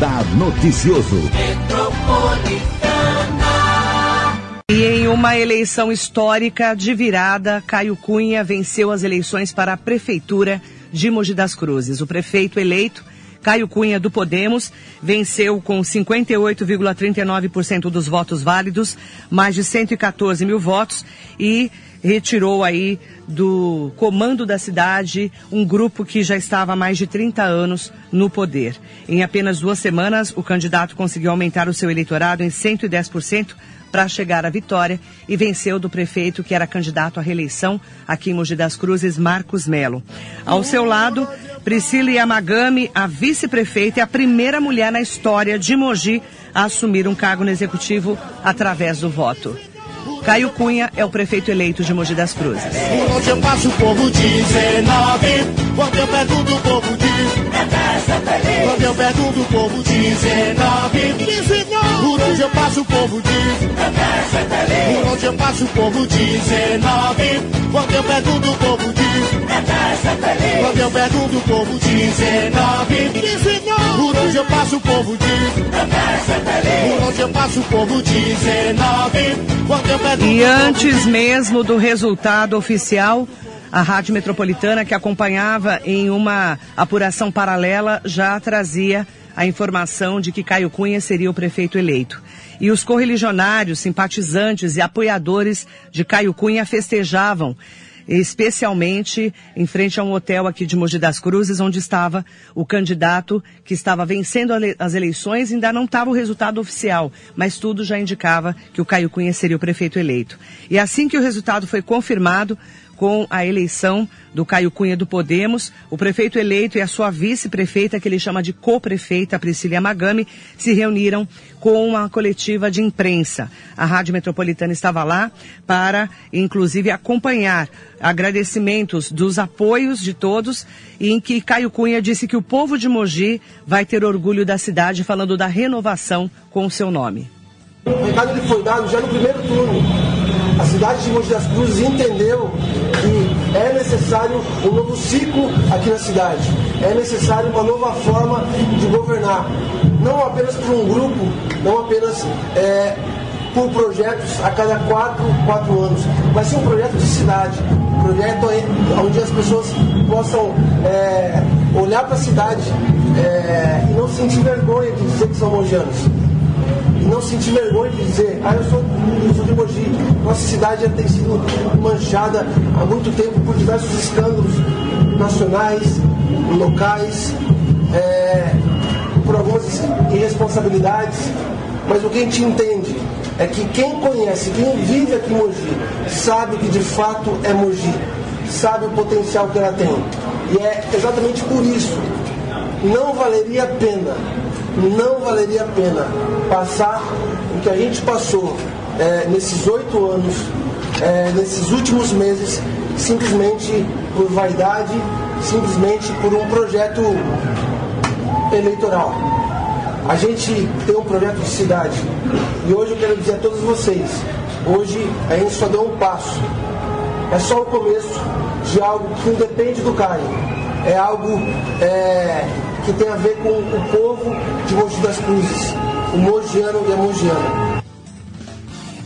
Radar Noticioso. E em uma eleição histórica de virada, Caio Cunha venceu as eleições para a Prefeitura de Mogi das Cruzes. O prefeito eleito, Caio Cunha do Podemos, venceu com 58,39% dos votos válidos, mais de 114 mil votos e retirou aí do comando da cidade um grupo que já estava há mais de 30 anos no poder. Em apenas duas semanas, o candidato conseguiu aumentar o seu eleitorado em 110% para chegar à vitória e venceu do prefeito que era candidato à reeleição aqui em Mogi das Cruzes, Marcos Melo. Ao seu lado, Priscila Yamagami, a vice-prefeita e a primeira mulher na história de Mogi a assumir um cargo no executivo através do voto. Caio Cunha é o prefeito eleito de Mogi das Cruzes. Onde eu passo o povo 19, quando eu pergunto o povo diz, quando eu pergunto o povo 19, 19, por onde eu passo o povo diz, por onde eu passo o povo 19, quando eu pergunto o povo diz, quando eu pergunto o povo 19, 19, por onde eu passo o povo diz, por onde eu passo o povo 19, quando eu pergunto E antes mesmo do resultado oficial, a Rádio Metropolitana, que acompanhava em uma apuração paralela, já trazia a informação de que Caio Cunha seria o prefeito eleito. E os correligionários, simpatizantes e apoiadores de Caio Cunha festejavam especialmente em frente a um hotel aqui de Mogi das Cruzes, onde estava o candidato que estava vencendo as eleições, ainda não estava o resultado oficial, mas tudo já indicava que o Caio Cunha seria o prefeito eleito. E assim que o resultado foi confirmado, com a eleição do Caio Cunha do Podemos, o prefeito eleito e a sua vice-prefeita, que ele chama de co-prefeita, Priscila Magami, se reuniram com uma coletiva de imprensa. A Rádio Metropolitana estava lá para, inclusive, acompanhar agradecimentos dos apoios de todos, em que Caio Cunha disse que o povo de Mogi vai ter orgulho da cidade, falando da renovação com o seu nome. O recado ele foi dado já no primeiro turno. A cidade de Mogi das Cruzes entendeu que é necessário um novo ciclo aqui na cidade. É necessário uma nova forma de governar. Não apenas por um grupo, não apenas é, por projetos a cada quatro, quatro anos, mas sim um projeto de cidade. Um projeto onde as pessoas possam é, olhar para a cidade é, e não sentir vergonha de dizer que são mogianos e não sentir vergonha de dizer, ah, eu sou, eu sou de Mogi. Nossa cidade já tem sido manchada há muito tempo por diversos escândalos nacionais, locais, é, por algumas irresponsabilidades. Mas o que a gente entende é que quem conhece, quem vive aqui em Mogi, sabe que de fato é Mogi, sabe o potencial que ela tem. E é exatamente por isso não valeria a pena não valeria a pena passar o que a gente passou é, nesses oito anos, é, nesses últimos meses, simplesmente por vaidade, simplesmente por um projeto eleitoral. A gente tem um projeto de cidade e hoje eu quero dizer a todos vocês, hoje a gente só deu um passo. É só o começo de algo que não depende do Caio. É algo é, que tem a ver com o povo de Mogi das Cruzes, o mogiano e a mogiana.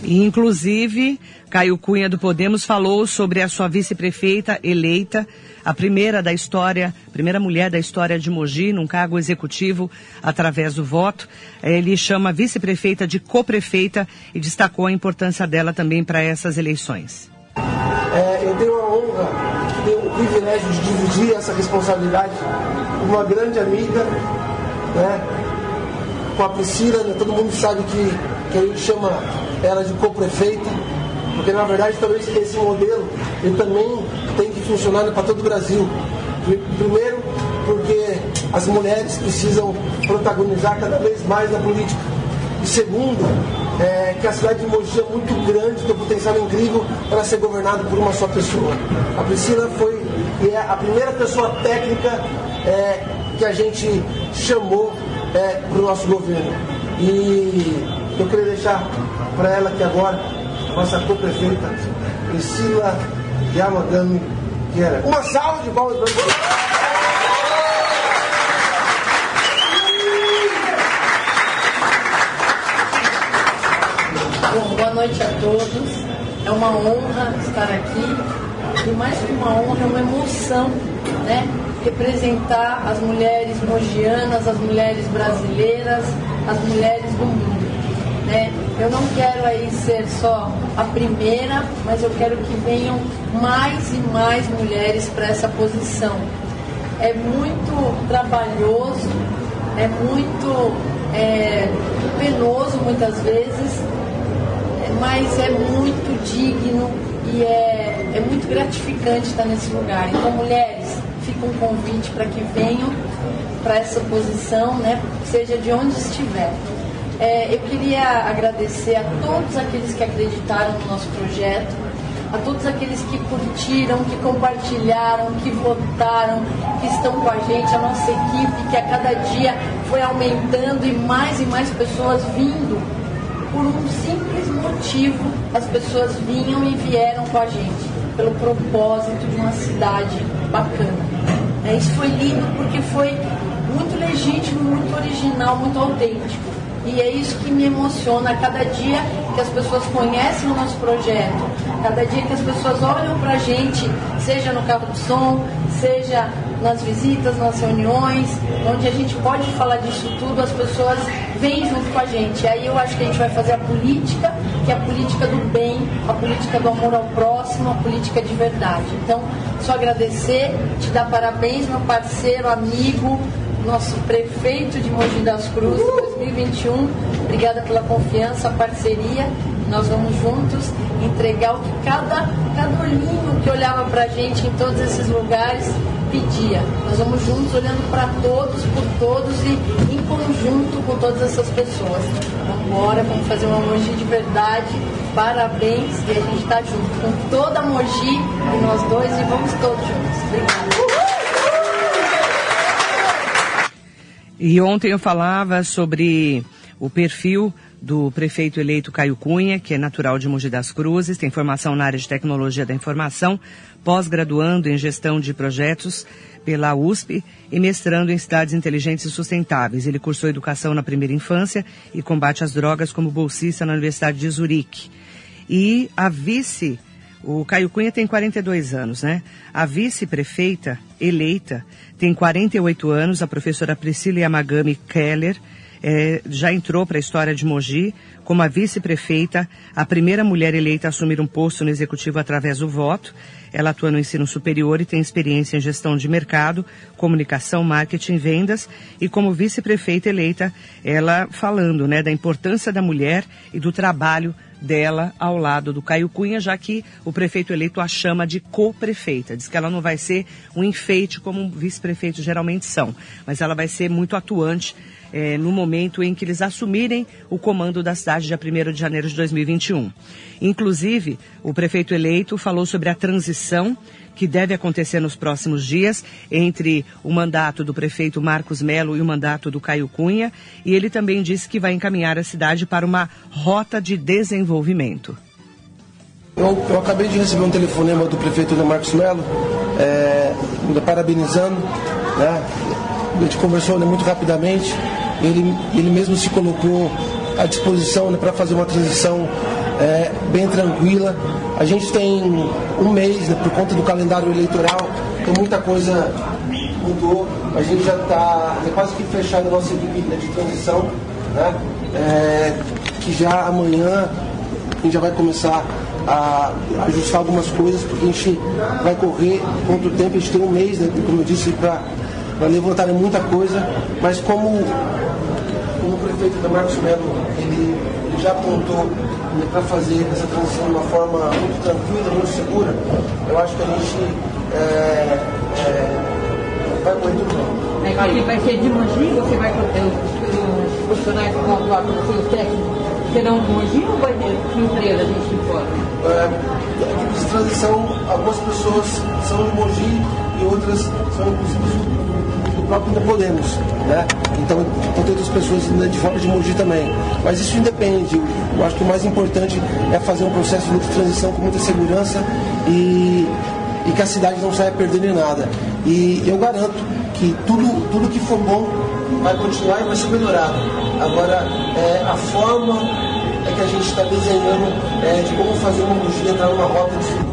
Inclusive, Caio Cunha do Podemos falou sobre a sua vice-prefeita eleita, a primeira da história, primeira mulher da história de Mogi, num cargo executivo através do voto. Ele chama a vice-prefeita de co-prefeita e destacou a importância dela também para essas eleições. É, eu tenho a honra, tenho o privilégio de dividir essa responsabilidade uma grande amiga, né? com a Priscila, né? todo mundo sabe que, que a gente chama ela de co-prefeita, porque na verdade talvez esse modelo ele também tem que funcionar para todo o Brasil. Primeiro, porque as mulheres precisam protagonizar cada vez mais na política. E segundo, é, que a cidade de Mogi é muito grande, tem um potencial incrível para ser governado por uma só pessoa. A Priscila foi e é a primeira pessoa técnica é, que a gente chamou é, para o nosso governo. E eu queria deixar para ela aqui agora, a nossa co-prefeita, Priscila Yamagami Guerra. Uma salva de palmas para você. Noite a todos. É uma honra estar aqui. E mais que uma honra, é uma emoção, né? Representar as mulheres mogianas, as mulheres brasileiras, as mulheres do mundo. Né? Eu não quero aí ser só a primeira, mas eu quero que venham mais e mais mulheres para essa posição. É muito trabalhoso, é muito é, penoso muitas vezes, mas é muito digno e é, é muito gratificante estar nesse lugar. Então, mulheres, fica um convite para que venham para essa posição, né, seja de onde estiver. É, eu queria agradecer a todos aqueles que acreditaram no nosso projeto, a todos aqueles que curtiram, que compartilharam, que votaram, que estão com a gente, a nossa equipe, que a cada dia foi aumentando e mais e mais pessoas vindo. Por um simples motivo, as pessoas vinham e vieram com a gente, pelo propósito de uma cidade bacana. É, isso foi lindo porque foi muito legítimo, muito original, muito autêntico. E é isso que me emociona cada dia que as pessoas conhecem o nosso projeto, cada dia que as pessoas olham para a gente, seja no carro de som, seja nas visitas, nas reuniões, onde a gente pode falar disso tudo, as pessoas vêm junto com a gente. Aí eu acho que a gente vai fazer a política, que é a política do bem, a política do amor ao próximo, a política de verdade. Então, só agradecer, te dar parabéns, meu parceiro, amigo, nosso prefeito de Mogi das Cruzes 2021. Obrigada pela confiança, parceria. Nós vamos juntos entregar o que cada, cada olhinho que olhava para a gente em todos esses lugares pedia. Nós vamos juntos olhando para todos, por todos e em conjunto com todas essas pessoas. Vamos embora, vamos fazer uma Mogi de verdade. Parabéns e a gente está junto com toda a Mogi e nós dois e vamos todos juntos. Obrigada. E ontem eu falava sobre o perfil do prefeito eleito Caio Cunha, que é natural de Mogi das Cruzes, tem formação na área de tecnologia da informação, pós-graduando em gestão de projetos pela USP e mestrando em cidades inteligentes e sustentáveis. Ele cursou educação na primeira infância e combate às drogas como bolsista na Universidade de Zurique. E a vice o Caio Cunha tem 42 anos, né? A vice-prefeita eleita tem 48 anos, a professora Priscila Yamagami Keller, é, já entrou para a história de Mogi como a vice-prefeita, a primeira mulher eleita a assumir um posto no executivo através do voto. Ela atua no ensino superior e tem experiência em gestão de mercado, comunicação, marketing, vendas e como vice-prefeita eleita, ela falando, né, da importância da mulher e do trabalho dela ao lado do Caio Cunha, já que o prefeito eleito a chama de co-prefeita. Diz que ela não vai ser um enfeite como vice-prefeitos geralmente são, mas ela vai ser muito atuante é, no momento em que eles assumirem o comando da cidade dia 1 de janeiro de 2021. Inclusive, o prefeito eleito falou sobre a transição que deve acontecer nos próximos dias entre o mandato do prefeito Marcos Melo e o mandato do Caio Cunha, e ele também disse que vai encaminhar a cidade para uma rota de desenvolvimento. Eu, eu acabei de receber um telefonema do prefeito Marcos Melo, é, parabenizando, né? a gente conversou né, muito rapidamente, ele, ele mesmo se colocou à disposição né, para fazer uma transição é, bem tranquila. A gente tem um mês, né, por conta do calendário eleitoral, então muita coisa mudou. A gente já está é quase que fechado a nossa equipe né, de transição, né? É, que já amanhã a gente já vai começar a ajustar algumas coisas, porque a gente vai correr contra o tempo, a gente tem um mês, né, como eu disse, para levantar muita coisa, mas como, como o prefeito da Marcos Melo, ele, já apontou né, para fazer essa transição de uma forma muito tranquila, muito segura, eu acho que a gente é, é, vai muito bem. É, vai ser de Mogi, você vai ter os profissionais que vão atuar com os técnicos serão de Mogi ou vai ter empresa a gente informa? É, equipes de transição, algumas pessoas são de Mogi e outras são inclusive próprio Podemos, né? Então, tem outras pessoas né, de fora de Mogi também. Mas isso independe. Eu acho que o mais importante é fazer um processo de transição com muita segurança e, e que a cidade não saia perdendo em nada. E eu garanto que tudo, tudo que for bom vai continuar e vai ser melhorado. Agora, é, a forma é que a gente está desenhando é, de como fazer uma Mogi entrar numa rota de.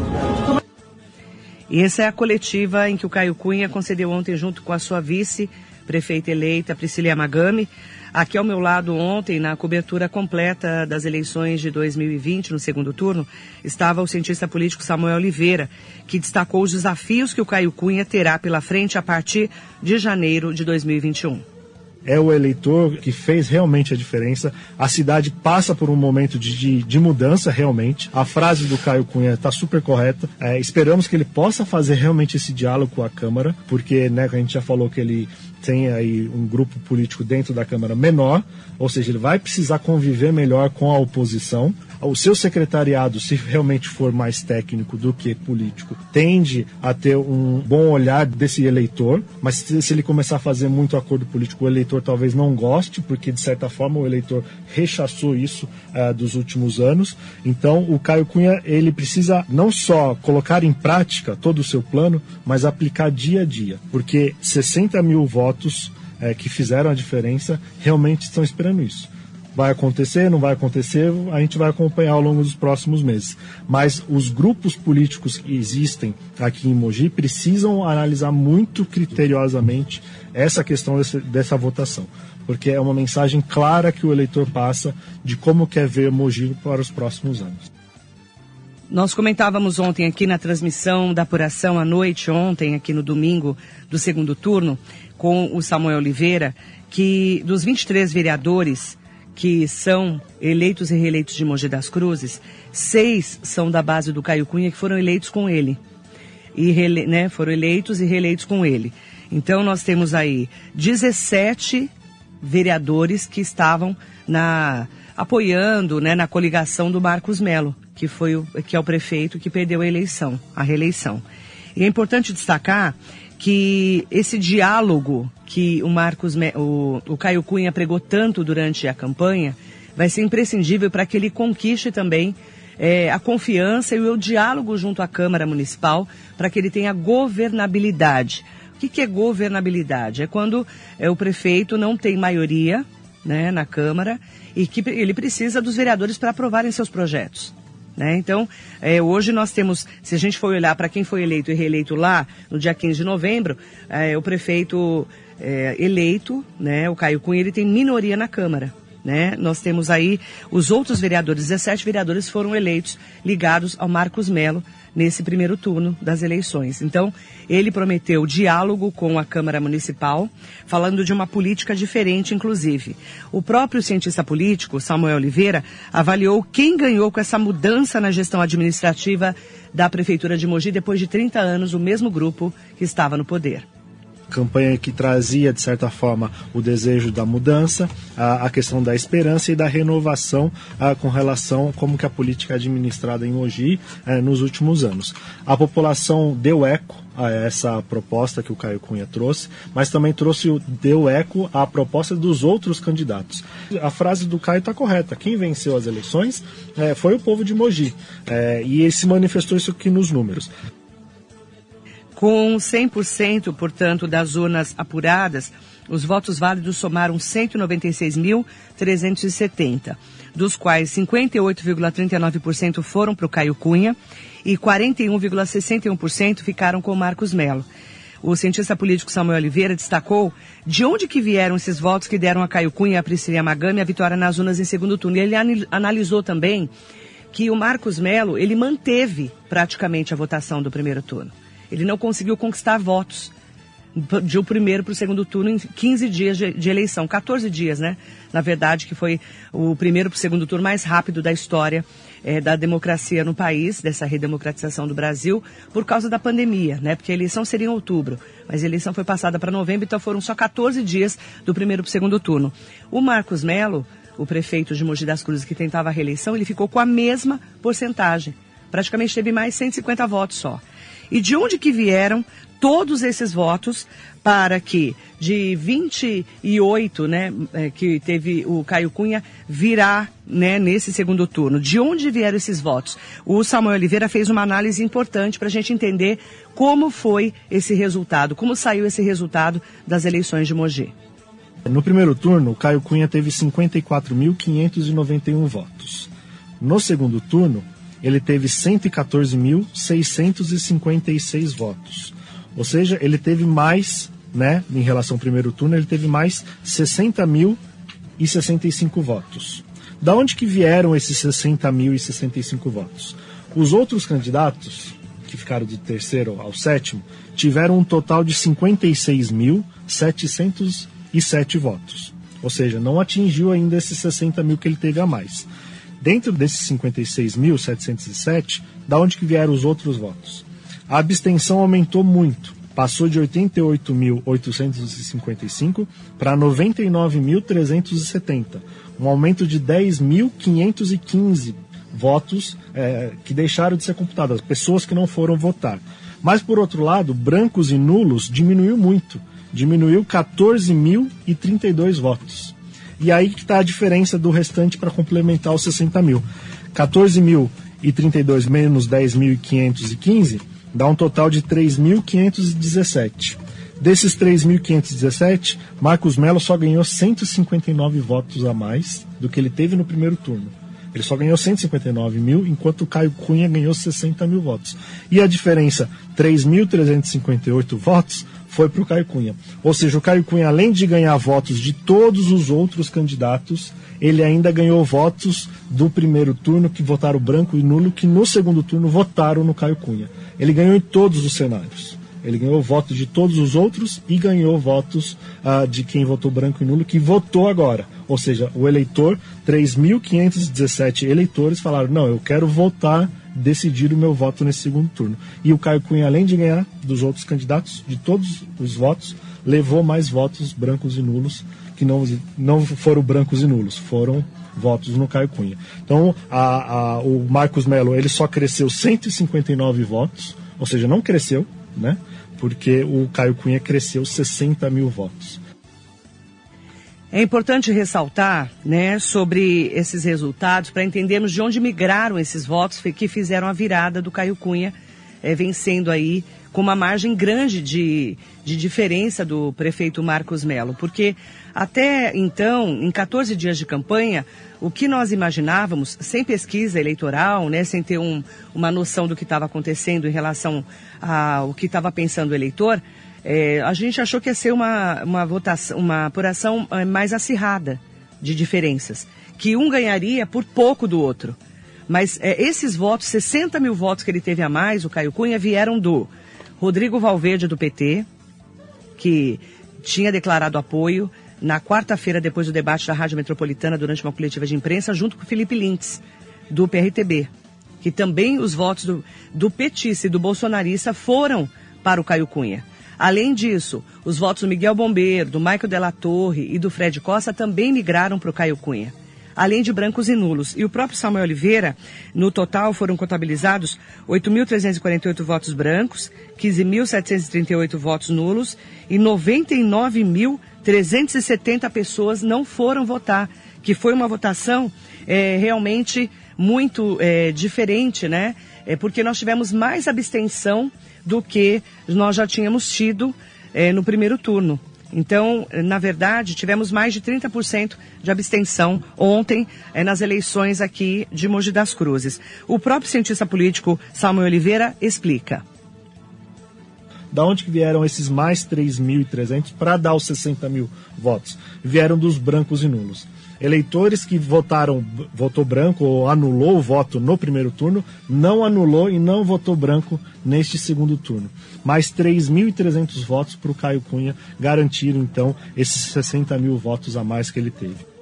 E essa é a coletiva em que o Caio Cunha concedeu ontem junto com a sua vice, prefeita eleita, Priscila Yamagami. Aqui ao meu lado ontem, na cobertura completa das eleições de 2020, no segundo turno, estava o cientista político Samuel Oliveira, que destacou os desafios que o Caio Cunha terá pela frente a partir de janeiro de 2021 é o eleitor que fez realmente a diferença. A cidade passa por um momento de, de, de mudança, realmente. A frase do Caio Cunha está super correta. É, esperamos que ele possa fazer realmente esse diálogo com a Câmara, porque né, a gente já falou que ele tem aí um grupo político dentro da Câmara menor, ou seja, ele vai precisar conviver melhor com a oposição. O seu secretariado, se realmente for mais técnico do que político, tende a ter um bom olhar desse eleitor, mas se ele começar a fazer muito acordo político, o eleitor talvez não goste, porque de certa forma o eleitor rechaçou isso uh, dos últimos anos. Então, o Caio Cunha ele precisa não só colocar em prática todo o seu plano, mas aplicar dia a dia, porque 60 mil votos é, que fizeram a diferença realmente estão esperando isso. Vai acontecer, não vai acontecer, a gente vai acompanhar ao longo dos próximos meses. Mas os grupos políticos que existem aqui em Mogi precisam analisar muito criteriosamente essa questão desse, dessa votação, porque é uma mensagem clara que o eleitor passa de como quer ver Mogi para os próximos anos. Nós comentávamos ontem aqui na transmissão da apuração à noite, ontem, aqui no domingo do segundo turno, com o Samuel Oliveira, que dos 23 vereadores que são eleitos e reeleitos de Mogi das Cruzes, seis são da base do Caio Cunha que foram eleitos com ele. E né, foram eleitos e reeleitos com ele. Então nós temos aí 17 vereadores que estavam na apoiando né, na coligação do Marcos Melo que foi o, que é o prefeito que perdeu a eleição, a reeleição. E é importante destacar que esse diálogo que o Marcos, o, o Caio Cunha pregou tanto durante a campanha, vai ser imprescindível para que ele conquiste também é, a confiança e o diálogo junto à Câmara Municipal para que ele tenha governabilidade. O que, que é governabilidade? É quando é, o prefeito não tem maioria né, na Câmara e que ele precisa dos vereadores para aprovarem seus projetos. Né? Então, é, hoje nós temos, se a gente for olhar para quem foi eleito e reeleito lá, no dia 15 de novembro, é, o prefeito é, eleito, né, o Caio Cunha, ele tem minoria na Câmara. Né? Nós temos aí os outros vereadores, 17 vereadores foram eleitos ligados ao Marcos Melo, nesse primeiro turno das eleições. Então, ele prometeu diálogo com a Câmara Municipal, falando de uma política diferente, inclusive. O próprio cientista político, Samuel Oliveira, avaliou quem ganhou com essa mudança na gestão administrativa da Prefeitura de Mogi depois de 30 anos, o mesmo grupo que estava no poder campanha que trazia, de certa forma, o desejo da mudança, a, a questão da esperança e da renovação a, com relação como que a política é administrada em Mogi é, nos últimos anos. A população deu eco a essa proposta que o Caio Cunha trouxe, mas também trouxe deu eco à proposta dos outros candidatos. A frase do Caio está correta. Quem venceu as eleições é, foi o povo de Mogi. É, e se manifestou isso aqui nos números. Com 100%, portanto, das urnas apuradas, os votos válidos somaram 196.370, dos quais 58,39% foram para o Caio Cunha e 41,61% ficaram com Marcos Melo. O cientista político Samuel Oliveira destacou de onde que vieram esses votos que deram a Caio Cunha, a Priscila Magami a vitória nas urnas em segundo turno. E ele analisou também que o Marcos Melo, ele manteve praticamente a votação do primeiro turno. Ele não conseguiu conquistar votos de o primeiro para o segundo turno em 15 dias de, de, eleição, 14 dias, né? Na verdade, que foi o primeiro para o segundo turno mais rápido da história é, da democracia no país, dessa redemocratização do Brasil, por causa da pandemia, né? Porque a eleição seria em outubro, mas a eleição foi passada para novembro, então foram só 14 dias do primeiro para o segundo turno. O Marcos Melo, o prefeito de Mogi das Cruzes que tentava a reeleição, ele ficou com a mesma porcentagem. Praticamente teve mais 150 votos só. E de onde que vieram todos esses votos para que de 28, né, é, que teve o Caio Cunha, virar né, nesse segundo turno. De onde vieram esses votos? O Samuel Oliveira fez uma análise importante para a gente entender como foi esse resultado, como saiu esse resultado das eleições de Mogi. No primeiro turno, o Caio Cunha teve 54.591 votos. No segundo turno, ele teve 114.656 votos. Ou seja, ele teve mais, né, em relação ao primeiro turno, ele teve mais 60.065 votos. Da onde que vieram esses 60.065 votos? Os outros candidatos, que ficaram do terceiro ao sétimo, tiveram um total de 56.707 votos. Ou seja, não atingiu ainda esses 60 mil que ele teve a mais. Dentro desses 56.707, da onde que vieram os outros votos? A abstenção aumentou muito, passou de 88.855 para 99.370, um aumento de 10.515 votos é, que deixaram de ser computados, pessoas que não foram votar. Mas, por outro lado, brancos e nulos diminuiu muito, diminuiu 14.032 votos. E aí que está a diferença do restante para complementar os 60 mil. 14.032 menos 10.515 dá um total de 3.517. Desses 3.517, Marcos Melo só ganhou 159 votos a mais do que ele teve no primeiro turno. Ele só ganhou 159 mil, enquanto Caio Cunha ganhou 60 mil votos. E a diferença, 3.358 votos, foi para o Caio Cunha. Ou seja, o Caio Cunha, além de ganhar votos de todos os outros candidatos, ele ainda ganhou votos do primeiro turno, que votaram branco e nulo, que no segundo turno votaram no Caio Cunha. Ele ganhou em todos os cenários. Ele ganhou votos de todos os outros e ganhou votos uh, de quem votou branco e nulo, que votou agora. Ou seja, o eleitor, 3.517 eleitores falaram: não, eu quero votar, decidir o meu voto nesse segundo turno. E o Caio Cunha, além de ganhar dos outros candidatos, de todos os votos, levou mais votos brancos e nulos, que não, não foram brancos e nulos, foram votos no Caio Cunha. Então, a, a, o Marcos Melo ele só cresceu 159 votos, ou seja, não cresceu, né? Porque o Caio Cunha cresceu 60 mil votos. É importante ressaltar, né, sobre esses resultados para entendermos de onde migraram esses votos que fizeram a virada do Caio Cunha, é, vencendo aí com uma margem grande de, de diferença do prefeito Marcos Melo, porque até então, em 14 dias de campanha, o que nós imaginávamos, sem pesquisa eleitoral, né, sem ter um, uma noção do que estava acontecendo em relação ao que estava pensando o eleitor, é, a gente achou que ia ser uma, uma votação, uma apuração é, mais acirrada de diferenças, que um ganharia por pouco do outro. Mas é, esses votos, 60 mil votos que ele teve a mais, o Caio Cunha, vieram do Rodrigo Valverde, do PT, que tinha declarado apoio na quarta-feira, depois do debate da Rádio Metropolitana, durante uma coletiva de imprensa, junto com o Felipe Lintz, do PRTB, que também os votos do, do petista e do bolsonarista foram para o Caio Cunha. Além disso, os votos do Miguel Bombeiro, do Michael Della Torre e do Fred Costa também migraram para o Caio Cunha além de brancos e nulos. E o próprio Samuel Oliveira, no total foram contabilizados 8.348 votos brancos, 15.738 votos nulos e 99.370 pessoas não foram votar, que foi uma votação é, realmente muito é, diferente, né? É porque nós tivemos mais abstenção do que nós já tínhamos tido é, no primeiro turno. Então, na verdade, tivemos mais de 30% de abstenção ontem eh, nas eleições aqui de Mogi das Cruzes. O próprio cientista político Samuel Oliveira explica. Da onde que vieram esses mais 3.300 para dar os 60 mil votos? Vieram dos brancos e nulos eleitores que votaram, votou branco ou anulou o voto no primeiro turno, não anulou e não votou branco neste segundo turno. Mais 3.300 votos para o Caio Cunha garantiram, então, esses 60 mil votos a mais que ele teve.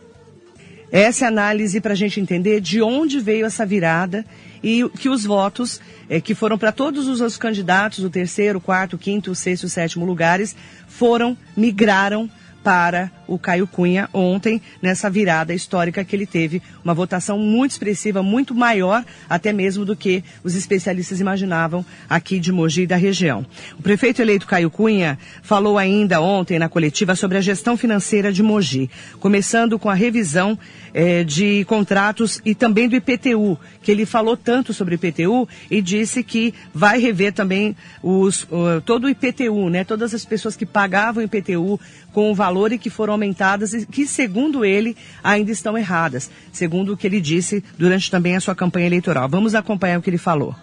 Essa é análise para a gente entender de onde veio essa virada e que os votos é, que foram para todos os outros candidatos, o terceiro, quarto, quinto, sexto e sétimo lugares, foram, migraram para o Caio Cunha ontem, nessa virada histórica que ele teve, uma votação muito expressiva, muito maior até mesmo do que os especialistas imaginavam aqui de Mogi e da região. O prefeito eleito Caio Cunha falou ainda ontem na coletiva sobre a gestão financeira de Mogi, começando com a revisão eh, de contratos e também do IPTU, que ele falou tanto sobre o IPTU e disse que vai rever também os, uh, todo o IPTU, né? Todas as pessoas que pagavam IPTU com o valor e que foram aumentadas e que, segundo ele, ainda estão erradas, segundo o que ele disse durante também a sua campanha eleitoral. Vamos acompanhar o que ele falou.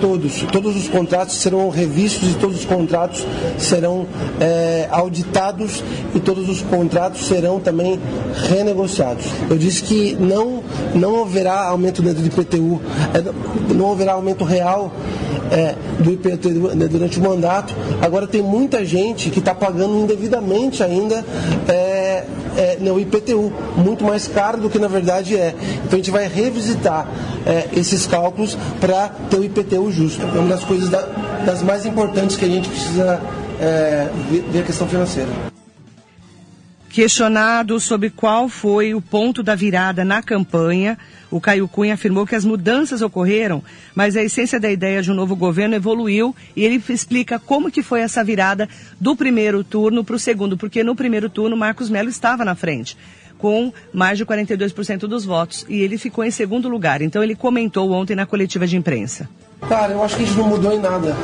Todos, todos os contratos serão revistos e todos os contratos serão é, auditados e todos os contratos serão também renegociados. Eu disse que não, não haverá aumento dentro do IPTU, é, não haverá aumento real é, do IPTU né, durante o mandato. Agora tem muita gente que está pagando indevidamente ainda é, é, no IPTU, muito mais caro do que na verdade é. Então a gente vai revisitar é, esses cálculos para ter o IPTU justo. É uma das coisas da, das mais importantes que a gente precisa é, ver a questão financeira. Questionado sobre qual foi o ponto da virada na campanha, o Caio Cunha afirmou que as mudanças ocorreram, mas a essência da ideia de um novo governo evoluiu e ele explica como que foi essa virada do primeiro turno para o segundo, porque no primeiro turno Marcos Melo estava na frente com mais de 42% dos votos e ele ficou em segundo lugar. Então ele comentou ontem na coletiva de imprensa. Cara, eu acho que a gente não mudou em nada.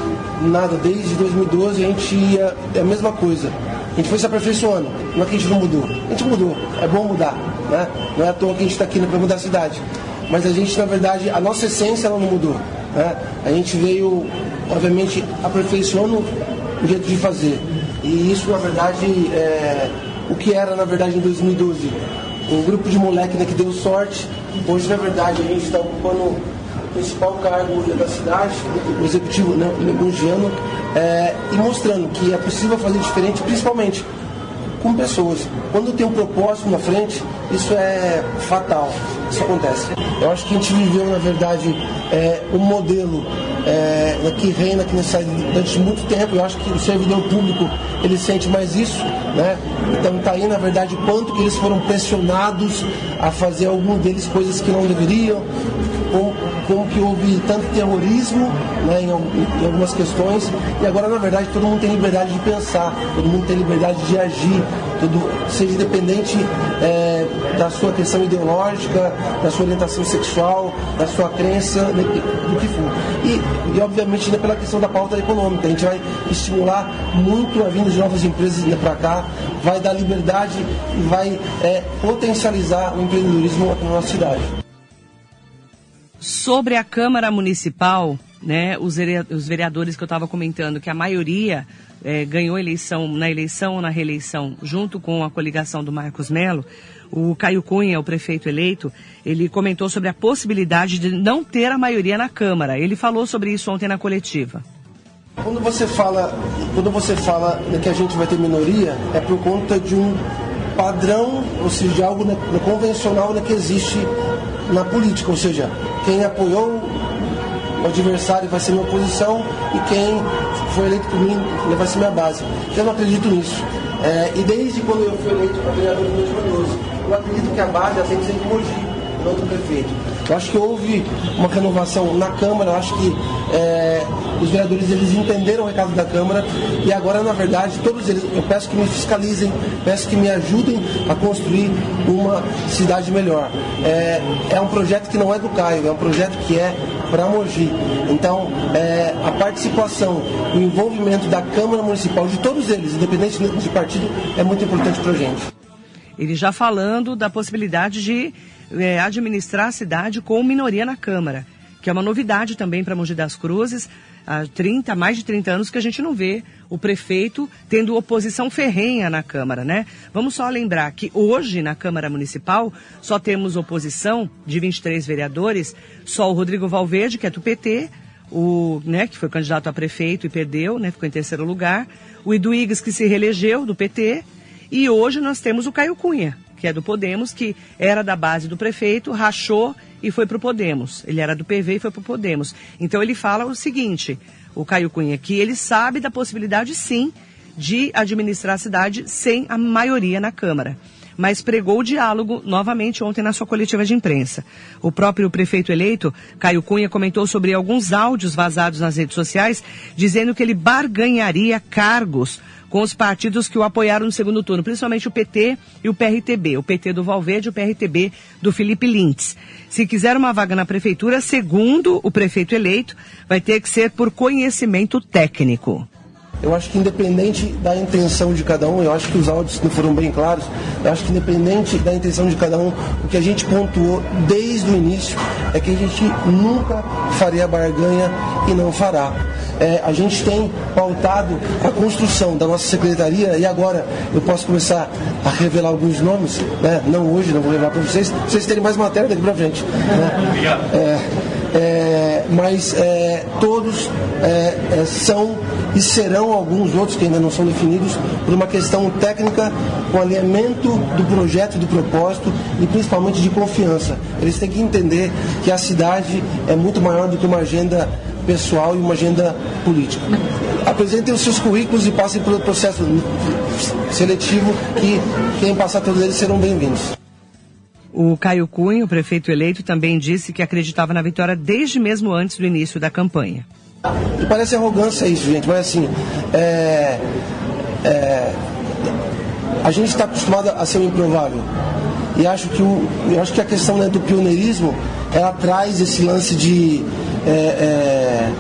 Nada. Desde 2012 a gente ia. É a mesma coisa. A gente foi se aperfeiçoando. Não é que a gente não mudou. A gente mudou. É bom mudar. Né? Não é à toa que a gente está aqui para mudar a cidade. Mas a gente, na verdade, a nossa essência ela não mudou. Né? A gente veio, obviamente, aperfeiçoando o jeito de fazer. E isso, na verdade, é o que era, na verdade, em 2012. Um grupo de moleque né, que deu sorte. Hoje, na verdade, a gente está ocupando principal cargo da cidade, o executivo né, elogiando é, e mostrando que é possível fazer diferente, principalmente com pessoas. Quando tem um propósito na frente, isso é fatal. Isso acontece. Eu acho que a gente viveu, na verdade, é, um modelo é, que reina aqui nessa durante muito tempo. Eu acho que o servidor público ele sente mais isso, né? Então tá aí, na verdade, quanto que eles foram pressionados a fazer algum deles coisas que não deveriam, como, como que houve tanto terrorismo né, em, em, algumas questões, e agora, na verdade, todo mundo tem liberdade de pensar, todo mundo tem liberdade de agir, tudo, seja independente é, da sua questão ideológica, da sua orientação sexual, da sua crença, do que for. E, e obviamente, ainda pela questão da pauta econômica, a gente vai estimular muito a vinda de novas empresas para cá, vai dar liberdade e vai é, potencializar o empreendedorismo aqui na nossa cidade. Sobre a Câmara Municipal, né, os vereadores que eu estava comentando, que a maioria é, ganhou eleição na eleição ou na reeleição, junto com a coligação do Marcos Melo, o Caio Cunha, o prefeito eleito, ele comentou sobre a possibilidade de não ter a maioria na Câmara. Ele falou sobre isso ontem na coletiva. Quando você fala, quando você fala que a gente vai ter minoria, é por conta de um padrão, ou seja, de algo convencional que existe na política, ou seja, quem apoiou o adversário vai ser minha oposição e quem foi eleito por mim vai ser minha base. Eu não acredito nisso. É, e desde quando eu fui eleito para vereador em 2012, eu acredito que a base tem que ser de Mogi, não do prefeito. Eu acho que houve uma renovação na Câmara, eu acho que é, os vereadores eles entenderam o recado da Câmara e agora, na verdade, todos eles, eu peço que me fiscalizem, peço que me ajudem a construir uma cidade melhor. É, é um projeto que não é do Caio, é um projeto que é para Mogi. Então, é, a participação, o envolvimento da Câmara Municipal, de todos eles, independente de partido, é muito importante para a gente. Ele já falando da possibilidade de é, administrar a cidade com minoria na Câmara, que é uma novidade também para Mogi das Cruzes. Há 30, mais de 30 anos que a gente não vê o prefeito tendo oposição ferrenha na Câmara, né? Vamos só lembrar que hoje na Câmara Municipal só temos oposição de 23 vereadores, só o Rodrigo Valverde, que é do PT, o, né, que foi candidato a prefeito e perdeu, né, ficou em terceiro lugar, o Iduígues, que se reelegeu do PT, e hoje nós temos o Caio Cunha, que é do Podemos, que era da base do prefeito, rachou e foi para o Podemos. Ele era do PV e foi para o Podemos. Então ele fala o seguinte, o Caio Cunha, que ele sabe da possibilidade sim de administrar a cidade sem a maioria na Câmara. Mas pregou o diálogo novamente ontem na sua coletiva de imprensa. O próprio prefeito eleito, Caio Cunha, comentou sobre alguns áudios vazados nas redes sociais, dizendo que ele barganharia cargos com os partidos que o apoiaram no segundo turno, principalmente o PT e o PRTB, o PT do Valverde e o PRTB do Felipe Lintz. Se quiser uma vaga na prefeitura, segundo o prefeito eleito, vai ter que ser por conhecimento técnico. Eu acho que independente da intenção de cada um, eu acho que os áudios não foram bem claros, eu acho que independente da intenção de cada um, o que a gente pontuou desde o início é que a gente nunca faria barganha e não fará. É, a gente tem pautado a construção da nossa secretaria e agora eu posso começar a revelar alguns nomes, né? não hoje, não vou revelar para vocês, pra vocês terem mais matéria daqui para frente. Né? É, é, mas é, todos é, é, são e serão alguns outros que ainda não são definidos por uma questão técnica com alinhamento do projeto, do propósito e principalmente de confiança. Eles têm que entender que a cidade é muito maior do que uma agenda pessoal e uma agenda política. Apresentem os seus currículos e passem pelo processo seletivo que quem passar todos eles serão bem-vindos. O Caio Cunha, o prefeito eleito, também disse que acreditava na vitória desde mesmo antes do início da campanha. Parece arrogância isso, gente, mas assim, é, é, a gente está acostumado a ser o improvável. E acho que, o, acho que a questão né, do pioneirismo, ela traz esse lance de, é,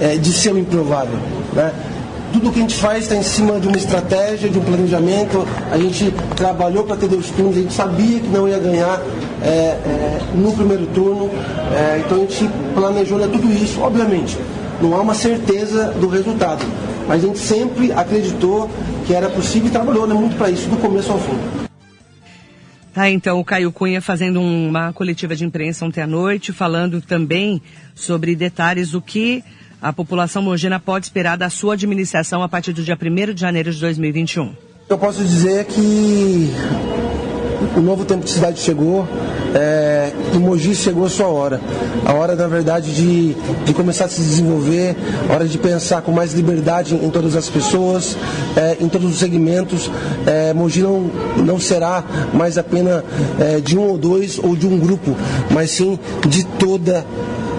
é, é de ser o improvável. Né? Tudo que a gente faz está em cima de uma estratégia, de um planejamento. A gente trabalhou para ter dois turnos, a gente sabia que não ia ganhar é, é, no primeiro turno, é, então a gente planejou né, tudo isso. Obviamente, não há uma certeza do resultado, mas a gente sempre acreditou que era possível e trabalhou né, muito para isso, do começo ao fim. Tá, então o Caio Cunha fazendo uma coletiva de imprensa ontem à noite, falando também sobre detalhes do que a população mogena pode esperar da sua administração a partir do dia 1 de janeiro de 2021? Eu posso dizer que o novo tempo de cidade chegou, é, o Mogi chegou a sua hora. A hora, na verdade, de, de começar a se desenvolver, a hora de pensar com mais liberdade em, em todas as pessoas, é, em todos os segmentos. É, Mogi não, não será mais apenas é, de um ou dois ou de um grupo, mas sim de toda a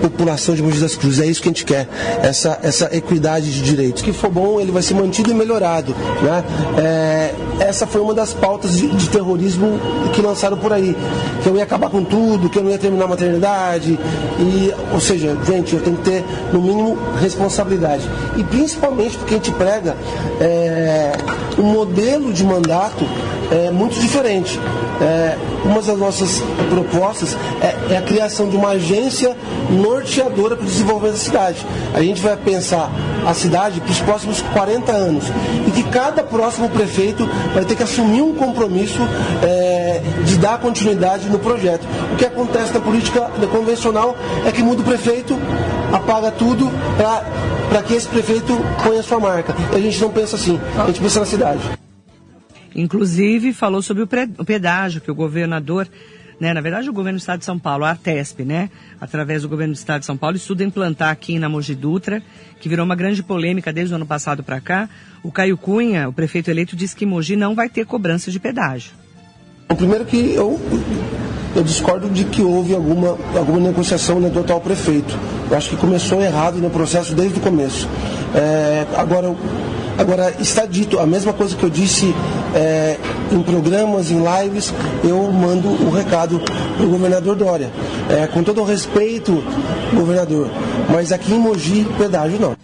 população de Mogi das Cruzes. É isso que a gente quer, essa, essa equidade de direitos. Que for bom, ele vai ser mantido e melhorado. Né? É, essa foi uma das pautas de, de, terrorismo que lançaram por aí. Que eu ia acabar com tudo, que eu não ia terminar a maternidade. E, ou seja, gente, eu tenho que ter, no mínimo, responsabilidade. E principalmente porque a gente prega é, um modelo de mandato é, muito diferente. É, uma das nossas propostas é, é, a criação de uma agência norteadora para o desenvolvimento da cidade. A gente vai pensar a cidade para os próximos 40 anos e que cada próximo prefeito vai ter que assumir um compromisso é, de dar continuidade no projeto. O que acontece na política convencional é que muda o prefeito, apaga tudo para que esse prefeito ponha a sua marca. E a gente não pensa assim, a gente pensa na cidade. Inclusive, falou sobre o pedágio que o governador, né, na verdade, o governo do estado de São Paulo, a Artesp, né, através do governo do estado de São Paulo, estuda implantar aqui na Mogi Dutra, que virou uma grande polêmica desde o ano passado para cá. O Caio Cunha, o prefeito eleito, disse que Mogi não vai ter cobrança de pedágio. O primeiro que eu eu discordo de que houve alguma, alguma negociação né, do atual prefeito. Eu acho que começou errado no processo desde o começo. É, agora, Agora, está dito a mesma coisa que eu disse é, em programas, em lives, eu mando o um recado para o governador Dória. É, com todo o respeito, governador, mas aqui em Mogi, pedágio não.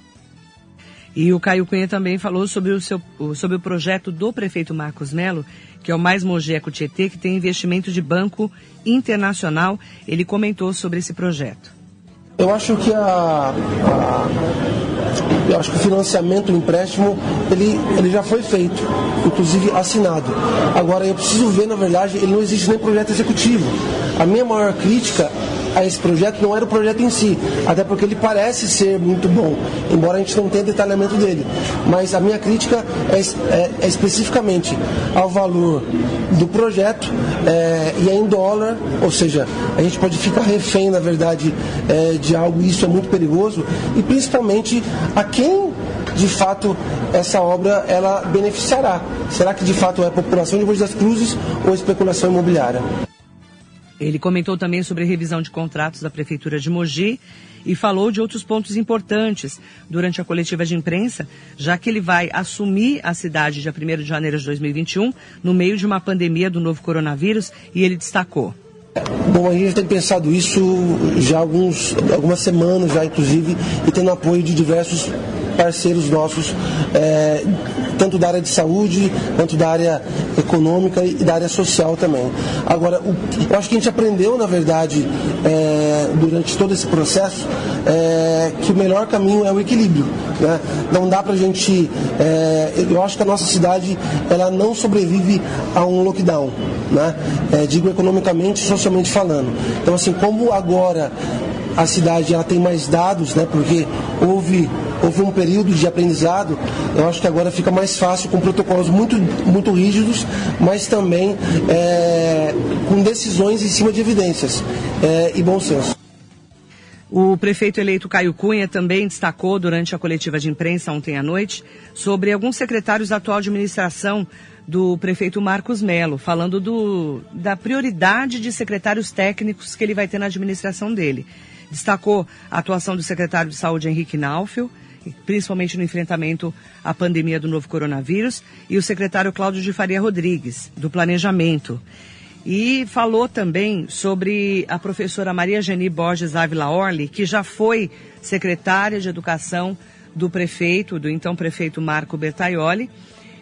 E o Caio Cunha também falou sobre o, seu, sobre o projeto do prefeito Marcos Melo, que é o Mais Mogeco Tietê, que tem investimento de banco internacional. Ele comentou sobre esse projeto. Eu acho que a, a eu acho que o financiamento, o empréstimo, ele, ele já foi feito, inclusive assinado. Agora eu preciso ver, na verdade, ele não existe nem projeto executivo. A minha maior crítica a esse projeto não era o projeto em si, até porque ele parece ser muito bom, embora a gente não tenha detalhamento dele. Mas a minha crítica é, é, é especificamente ao valor do projeto é, e é em dólar, ou seja, a gente pode ficar refém, na verdade, é, de algo e isso é muito perigoso, e principalmente a quem de fato essa obra ela beneficiará. Será que de fato é a população de Mogi das Cruzes ou especulação imobiliária? Ele comentou também sobre a revisão de contratos da Prefeitura de Mogi e falou de outros pontos importantes durante a coletiva de imprensa, já que ele vai assumir a cidade dia 1 de janeiro de 2021, no meio de uma pandemia do novo coronavírus, e ele destacou. Bom, a gente tem pensado isso já alguns, algumas semanas, já inclusive, e tendo apoio de diversos parceiros nossos, é, tanto da área de saúde, quanto da área econômica e da área social também. Agora, o, eu acho que a gente aprendeu, na verdade, é, durante todo esse processo, é, que o melhor caminho é o equilíbrio. Né? Não dá para a gente. É, eu acho que a nossa cidade ela não sobrevive a um lockdown. Né? É, digo economicamente e socialmente falando. Então, assim, como agora a cidade ela tem mais dados, né? Porque houve houve um período de aprendizado, eu acho que agora fica mais fácil com protocolos muito, muito rígidos, mas também é, com decisões em cima de evidências é, e bom senso. O prefeito eleito Caio Cunha também destacou durante a coletiva de imprensa ontem à noite sobre alguns secretários da atual administração do prefeito Marcos Melo, falando do, da prioridade de secretários técnicos que ele vai ter na administração dele. Destacou a atuação do secretário de Saúde Henrique Naufel, principalmente no enfrentamento à pandemia do novo coronavírus, e o secretário Cláudio de Faria Rodrigues, do Planejamento. E falou também sobre a professora Maria Geni Borges Ávila Orli, que já foi secretária de Educação do prefeito, do então prefeito Marco Bertaioli,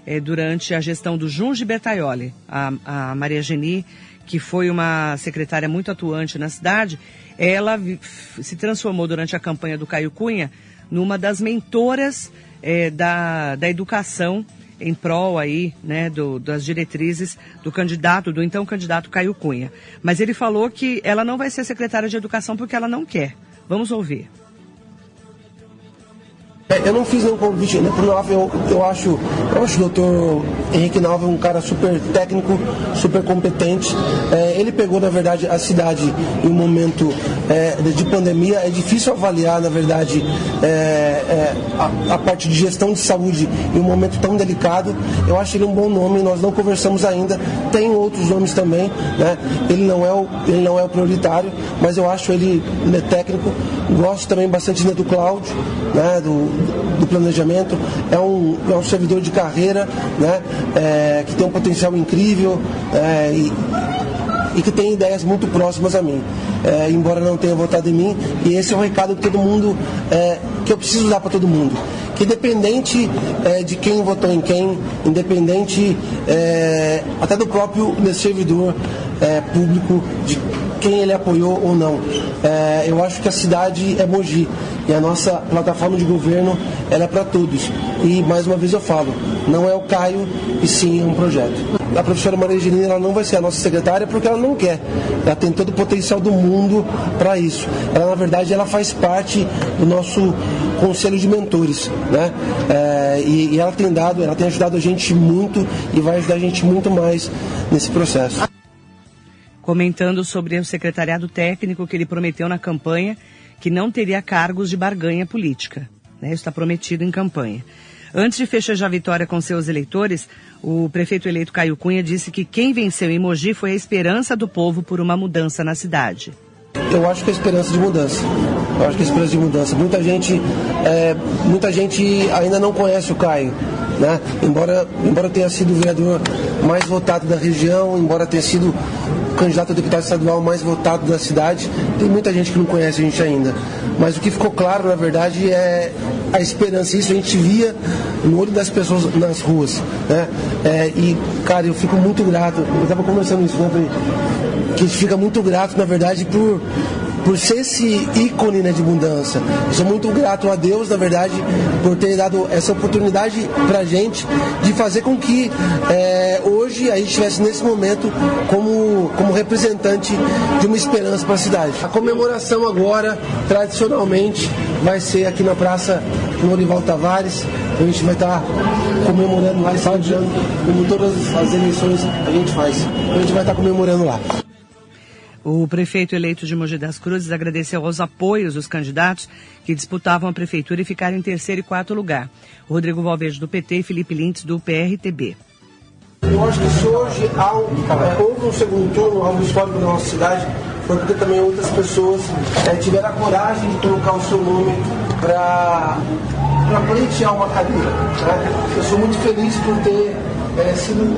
eh, durante a gestão do Junge Bertaioli. A, a Maria Geni, que foi uma secretária muito atuante na cidade, ela se transformou durante a campanha do Caio Cunha numa das mentoras eh, da, da educação em prol aí, né, do, das diretrizes do candidato, do então candidato Caio Cunha. Mas ele falou que ela não vai ser secretária de educação porque ela não quer. Vamos ouvir. É, eu não fiz nenhum convite né, pro Nova, eu, eu acho, eu acho o doutor Henrique Nova um cara super técnico, super competente. É, ele pegou, na verdade, a cidade em um momento é, de pandemia. É difícil avaliar, na verdade, é, é, a, a, parte de gestão de saúde em um momento tão delicado. Eu acho ele um bom nome, nós não conversamos ainda. Tem outros nomes também, né? Ele não é o, ele não é o prioritário, mas eu acho ele, ele é técnico. Gosto também bastante né, do Cláudio, né? Do, do planejamento, é um, é um servidor de carreira né, é, que tem um potencial incrível é, e, e, que tem ideias muito próximas a mim. É, embora não tenha votado em mim, e esse é um recado que todo mundo, é, que eu preciso dar para todo mundo. Que independente é, de quem votou em quem, independente é, até do próprio servidor público, de quem ele apoiou ou não. É, eu acho que a cidade é Mogi e a nossa plataforma de governo ela é para todos. E mais uma vez eu falo, não é o Caio e sim um projeto. A professora Maria Angelina ela não vai ser a nossa secretária porque ela não quer. Ela tem todo o potencial do mundo para isso. Ela na verdade ela faz parte do nosso conselho de mentores, né? É, e, e ela tem dado, ela tem ajudado a gente muito e vai ajudar a gente muito mais nesse processo comentando sobre o secretariado técnico que ele prometeu na campanha, que não teria cargos de barganha política. Né? Isso está prometido em campanha. Antes de fechar a vitória com seus eleitores, o prefeito eleito Caio Cunha disse que quem venceu em Mogi foi a esperança do povo por uma mudança na cidade. Eu acho que é esperança de mudança. Eu acho que é esperança de mudança. Muita gente, é, muita gente ainda não conhece o Caio. Né? Embora, embora tenha sido o vereador mais votado da região, embora tenha sido candidato a deputado estadual mais votado da cidade. Tem muita gente que não conhece a gente ainda. Mas o que ficou claro, na verdade, é a esperança. Isso a gente via no olho das pessoas nas ruas. Né? É, e, cara, eu fico muito grato. Eu estava conversando isso, né? Que a gente fica muito grato, na verdade, por por ser esse ícone né, de mudança. Eu sou muito grato a Deus, na verdade, por ter dado essa oportunidade para gente de fazer com que é, hoje a gente estivesse nesse momento como, como representante de uma esperança para a cidade. A comemoração agora, tradicionalmente, vai ser aqui na Praça Norival Tavares. A gente vai estar comemorando lá celebrando, como todas as eleições a gente faz. A gente vai estar comemorando lá. O prefeito eleito de Mogi das Cruzes agradeceu aos apoios dos candidatos que disputavam a prefeitura e ficaram em terceiro e quarto lugar. Rodrigo Valverde do PT e Felipe Lintz do PRTB. Eu acho que se hoje houve um segundo turno, algo histórico na nossa cidade, foi porque também outras pessoas é, tiveram a coragem de colocar o seu nome para pleitear uma cadeira. Né? Eu sou muito feliz por ter é, sido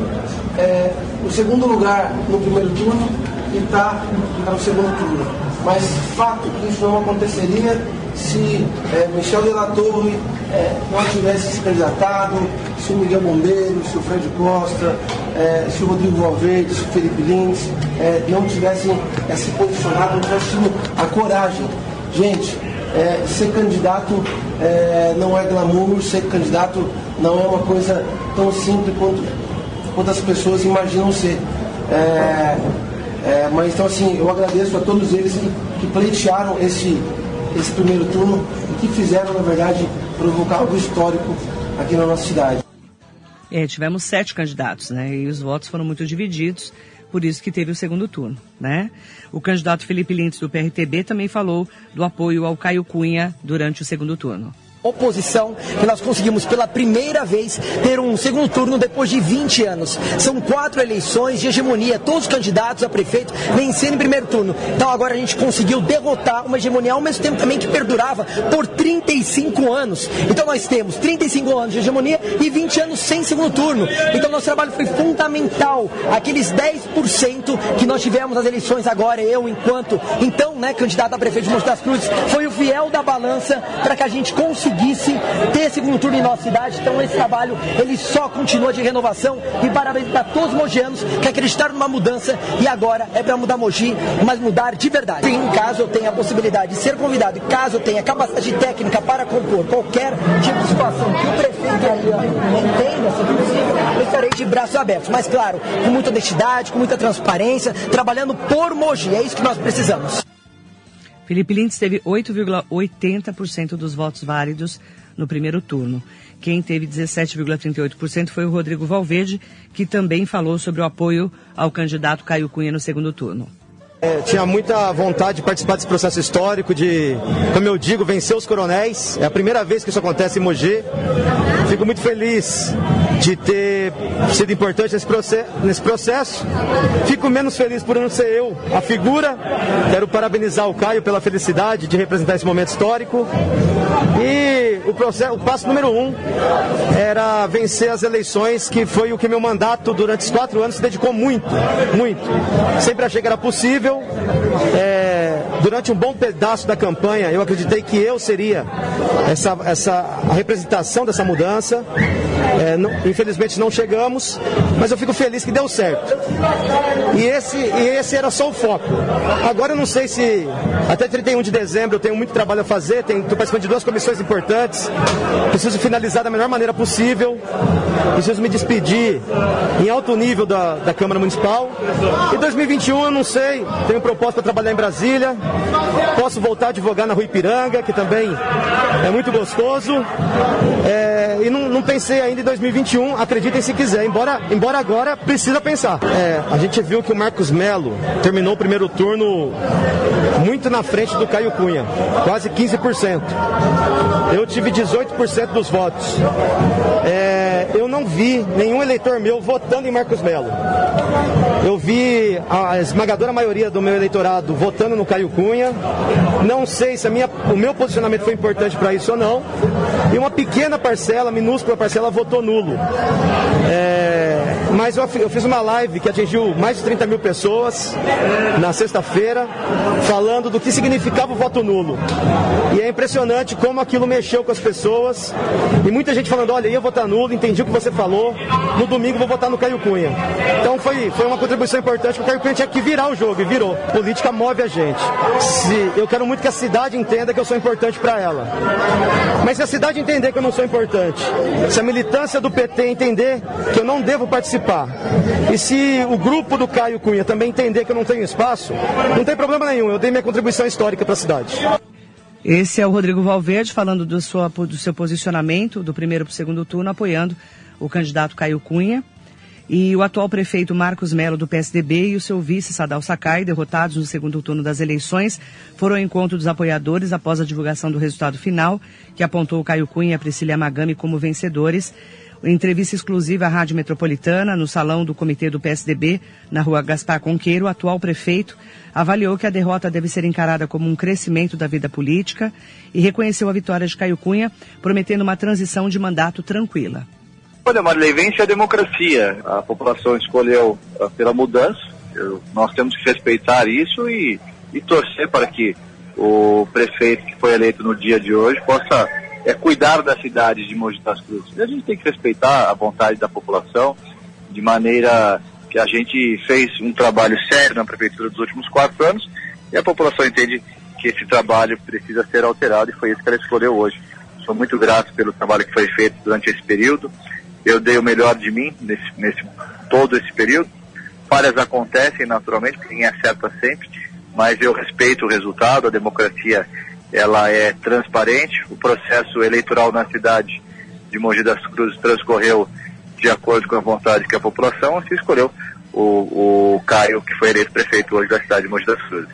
é, o segundo lugar no primeiro turno e está para segundo turno. Mas fato que isso não aconteceria se é, Michel de la Torre é, não tivesse se candidatado, se o Miguel Bombeiro, se o Fred Costa, é, se o Rodrigo Valverde, se o Felipe Lins não tivessem se posicionado, não tivessem a coragem. Gente, ser candidato não é glamour, ser candidato não é uma coisa tão simples quanto, quanto as pessoas imaginam ser. É, mas então assim, eu agradeço a todos eles que, que pleitearam esse, esse primeiro turno e que fizeram, na verdade, provocar algo histórico aqui na nossa cidade. É, tivemos sete candidatos, né? E os votos foram muito divididos, por isso que teve o segundo turno, né? O candidato Felipe Lintz do PRTB também falou do apoio ao Caio Cunha durante o segundo turno oposição, que nós conseguimos pela primeira vez ter um segundo turno depois de 20 anos. São quatro eleições de hegemonia, todos os candidatos a prefeito vencendo em primeiro turno. Então agora a gente conseguiu derrotar uma hegemonia ao mesmo tempo também que perdurava por 35 anos. Então nós temos 35 anos de hegemonia e 20 anos sem segundo turno. Então nosso trabalho foi fundamental. Aqueles 10% que nós tivemos nas eleições agora, eu enquanto então, né, candidato a prefeito de Monte das Cruzes, foi o fiel da balança para que a gente conseguisse conseguisse ter segundo turno em nossa cidade. Então esse trabalho ele só continua de renovação e parabéns para todos os mogianos que acreditaram numa mudança e agora é para mudar Mogi, mas mudar de verdade. Em caso eu tenha a possibilidade de ser convidado e caso eu tenha capacidade técnica para compor qualquer tipo de situação que o prefeito ali entenda sobre possível, eu estarei de braços abertos. Mas claro, com muita honestidade, com muita transparência, trabalhando por Mogi. É isso que nós precisamos. Felipe Lintz teve 8,80% dos votos válidos no primeiro turno. Quem teve 17,38% foi o Rodrigo Valverde, que também falou sobre o apoio ao candidato Caio Cunha no segundo turno. É, tinha muita vontade de participar desse processo histórico, de, como eu digo, vencer os coronéis. É a primeira vez que isso acontece em Mogi. Fico muito feliz de ter sido importante nesse, processo, nesse processo. Fico menos feliz por não ser eu a figura. Quero parabenizar o Caio pela felicidade de representar esse momento histórico. E o, processo, o passo número um era vencer as eleições, que foi o que meu mandato durante os quatro anos se dedicou muito, muito. Sempre achei que era possível. É, durante um bom pedaço da campanha, eu acreditei que eu seria essa, essa, a representação dessa mudança. É, não, infelizmente não chegamos, mas eu fico feliz que deu certo. E esse, e esse era só o foco. Agora eu não sei se até 31 de dezembro eu tenho muito trabalho a fazer, estou participando de duas comissões importantes, preciso finalizar da melhor maneira possível, preciso me despedir em alto nível da, da Câmara Municipal. E 2021 eu não sei, tenho proposta para trabalhar em Brasília, posso voltar a advogar na Rua Ipiranga, que também é muito gostoso. É, e não, não pensei ainda em 2021, acreditem se quiser, embora, embora agora precisa pensar. É, a gente viu que o Marcos Melo terminou o primeiro turno muito na frente do Caio Cunha, quase 15%. Eu tive 18% dos votos. É, eu não vi nenhum eleitor meu votando em Marcos Melo. Eu vi a esmagadora maioria do meu eleitorado votando no Caio Cunha. Não sei se minha, o meu posicionamento foi importante para isso ou não. E uma pequena parcela, minúscula parcela, votou nulo. É, mas eu, fiz uma live que atingiu mais de 30 mil pessoas na sexta-feira, falando do que significava o voto nulo. E é impressionante como aquilo mexeu com as pessoas. E muita gente falando: olha, ia votar nulo, entendi o que você falou. No domingo vou votar no Caio Cunha. Então foi, foi uma contribuição importante, porque o Caio Cunha tinha que virar o jogo e virou. Política move a gente. Se, eu quero muito que a cidade entenda que eu sou importante para ela. Mas se a cidade entender que eu não sou importante, se a militância do PT entender que eu não devo participar, e se o grupo do Caio Cunha também entender que eu não tenho espaço, não tem problema nenhum, eu dei minha contribuição histórica para a cidade. Esse é o Rodrigo Valverde falando do, sua, do seu posicionamento do primeiro para o segundo turno, apoiando o candidato Caio Cunha. E o atual prefeito Marcos Melo, do PSDB, e o seu vice Sadal Sakai, derrotados no segundo turno das eleições, foram ao encontro dos apoiadores após a divulgação do resultado final, que apontou Caio Cunha e a Priscila Magami como vencedores. Em entrevista exclusiva à Rádio Metropolitana, no salão do comitê do PSDB, na rua Gaspar Conqueiro, o atual prefeito avaliou que a derrota deve ser encarada como um crescimento da vida política e reconheceu a vitória de Caio Cunha, prometendo uma transição de mandato tranquila. Olha, Marilei, vence a democracia. A população escolheu uh, pela mudança Eu, nós temos que respeitar isso e, e torcer para que o prefeito que foi eleito no dia de hoje possa é, cuidar da cidade de Mogi das Cruzes. E a gente tem que respeitar a vontade da população de maneira que a gente fez um trabalho sério na prefeitura dos últimos quatro anos e a população entende que esse trabalho precisa ser alterado e foi isso que ela escolheu hoje. Sou muito grato pelo trabalho que foi feito durante esse período. Eu dei o melhor de mim nesse, nesse todo esse período. Falhas acontecem naturalmente, ninguém acerta sempre, mas eu respeito o resultado, a democracia ela é transparente, o processo eleitoral na cidade de Mogi das Cruzes transcorreu de acordo com a vontade que a população se escolheu o, o Caio, que foi eleito prefeito hoje da cidade de Mogi das Cruzes.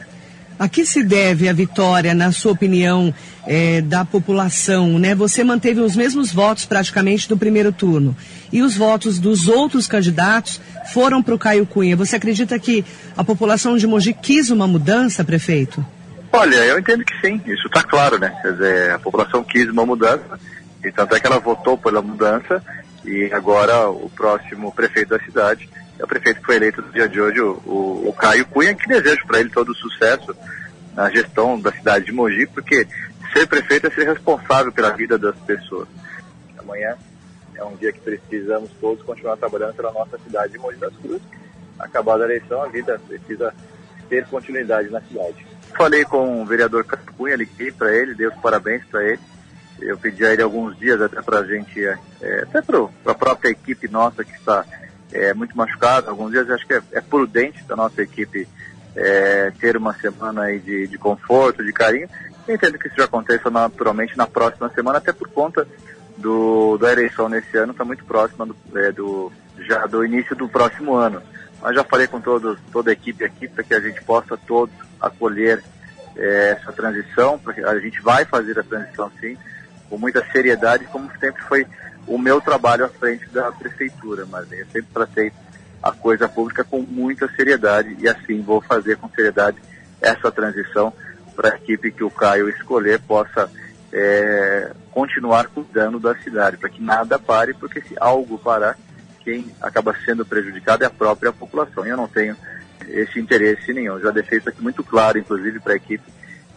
A que se deve a vitória, na sua opinião, é, da população? Né? Você manteve os mesmos votos praticamente do primeiro turno. E os votos dos outros candidatos foram para o Caio Cunha. Você acredita que a população de Mogi quis uma mudança, prefeito? Olha, eu entendo que sim, isso está claro, né? Quer dizer, a população quis uma mudança, e tanto é que ela votou pela mudança, e agora o próximo prefeito da cidade é o prefeito que foi eleito no dia de hoje, o, o, o Caio Cunha, que desejo para ele todo o sucesso na gestão da cidade de Mogi, porque ser prefeito é ser responsável pela vida das pessoas. Amanhã é um dia que precisamos todos continuar trabalhando pela nossa cidade de Mogi das Cruzes. Acabada a eleição, a vida precisa ter continuidade na cidade. Falei com o vereador Cunha, liguei para ele, dei os parabéns para ele. Eu pedi a ele alguns dias até para a gente, é, até para a própria equipe nossa que está é, muito machucada, alguns dias acho que é, é prudente da nossa equipe é, ter uma semana aí de, de conforto, de carinho. Eu entendo que isso já aconteça naturalmente na próxima semana, até por conta do, da eleição nesse ano, está muito próxima do, é, do, já do início do próximo ano. Mas já falei com todos, toda a equipe aqui para que a gente possa todos acolher é, essa transição, porque a gente vai fazer a transição sim, com muita seriedade, como sempre foi o meu trabalho à frente da prefeitura, mas eu sempre tratei a coisa pública com muita seriedade e assim vou fazer com seriedade essa transição para a equipe que o Caio escolher possa é, continuar cuidando da cidade, para que nada pare, porque se algo parar, quem acaba sendo prejudicado é a própria população. E eu não tenho esse interesse nenhum. Já deixei isso aqui muito claro, inclusive para a equipe,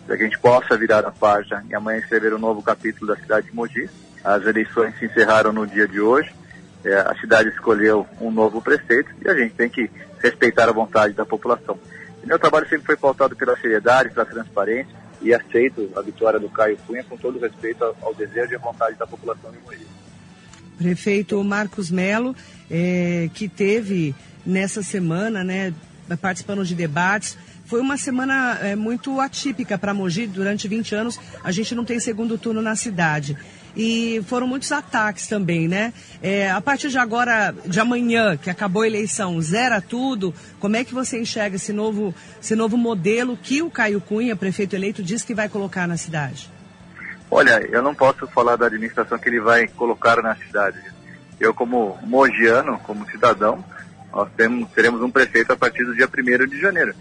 para que a gente possa virar a página e amanhã escrever um novo capítulo da cidade de Mogi. As eleições se encerraram no dia de hoje. É, a cidade escolheu um novo prefeito e a gente tem que respeitar a vontade da população. E meu trabalho sempre foi pautado pela seriedade, pela transparência e aceito a vitória do Caio Cunha com todo respeito ao, ao desejo e à vontade da população de Mogi. Prefeito Marcos Melo, é, que teve nessa semana, né, participando de debates, foi uma semana é, muito atípica para Mogi. Durante 20 anos, a gente não tem segundo turno na cidade. E foram muitos ataques também, né? É, a partir de agora, de amanhã, que acabou a eleição, zera tudo. Como é que você enxerga esse novo, esse novo modelo que o Caio Cunha, prefeito eleito, diz que vai colocar na cidade? Olha, eu não posso falar da administração que ele vai colocar na cidade. Eu, como mogiano, como cidadão, nós temos, teremos um prefeito a partir do dia 1 de janeiro.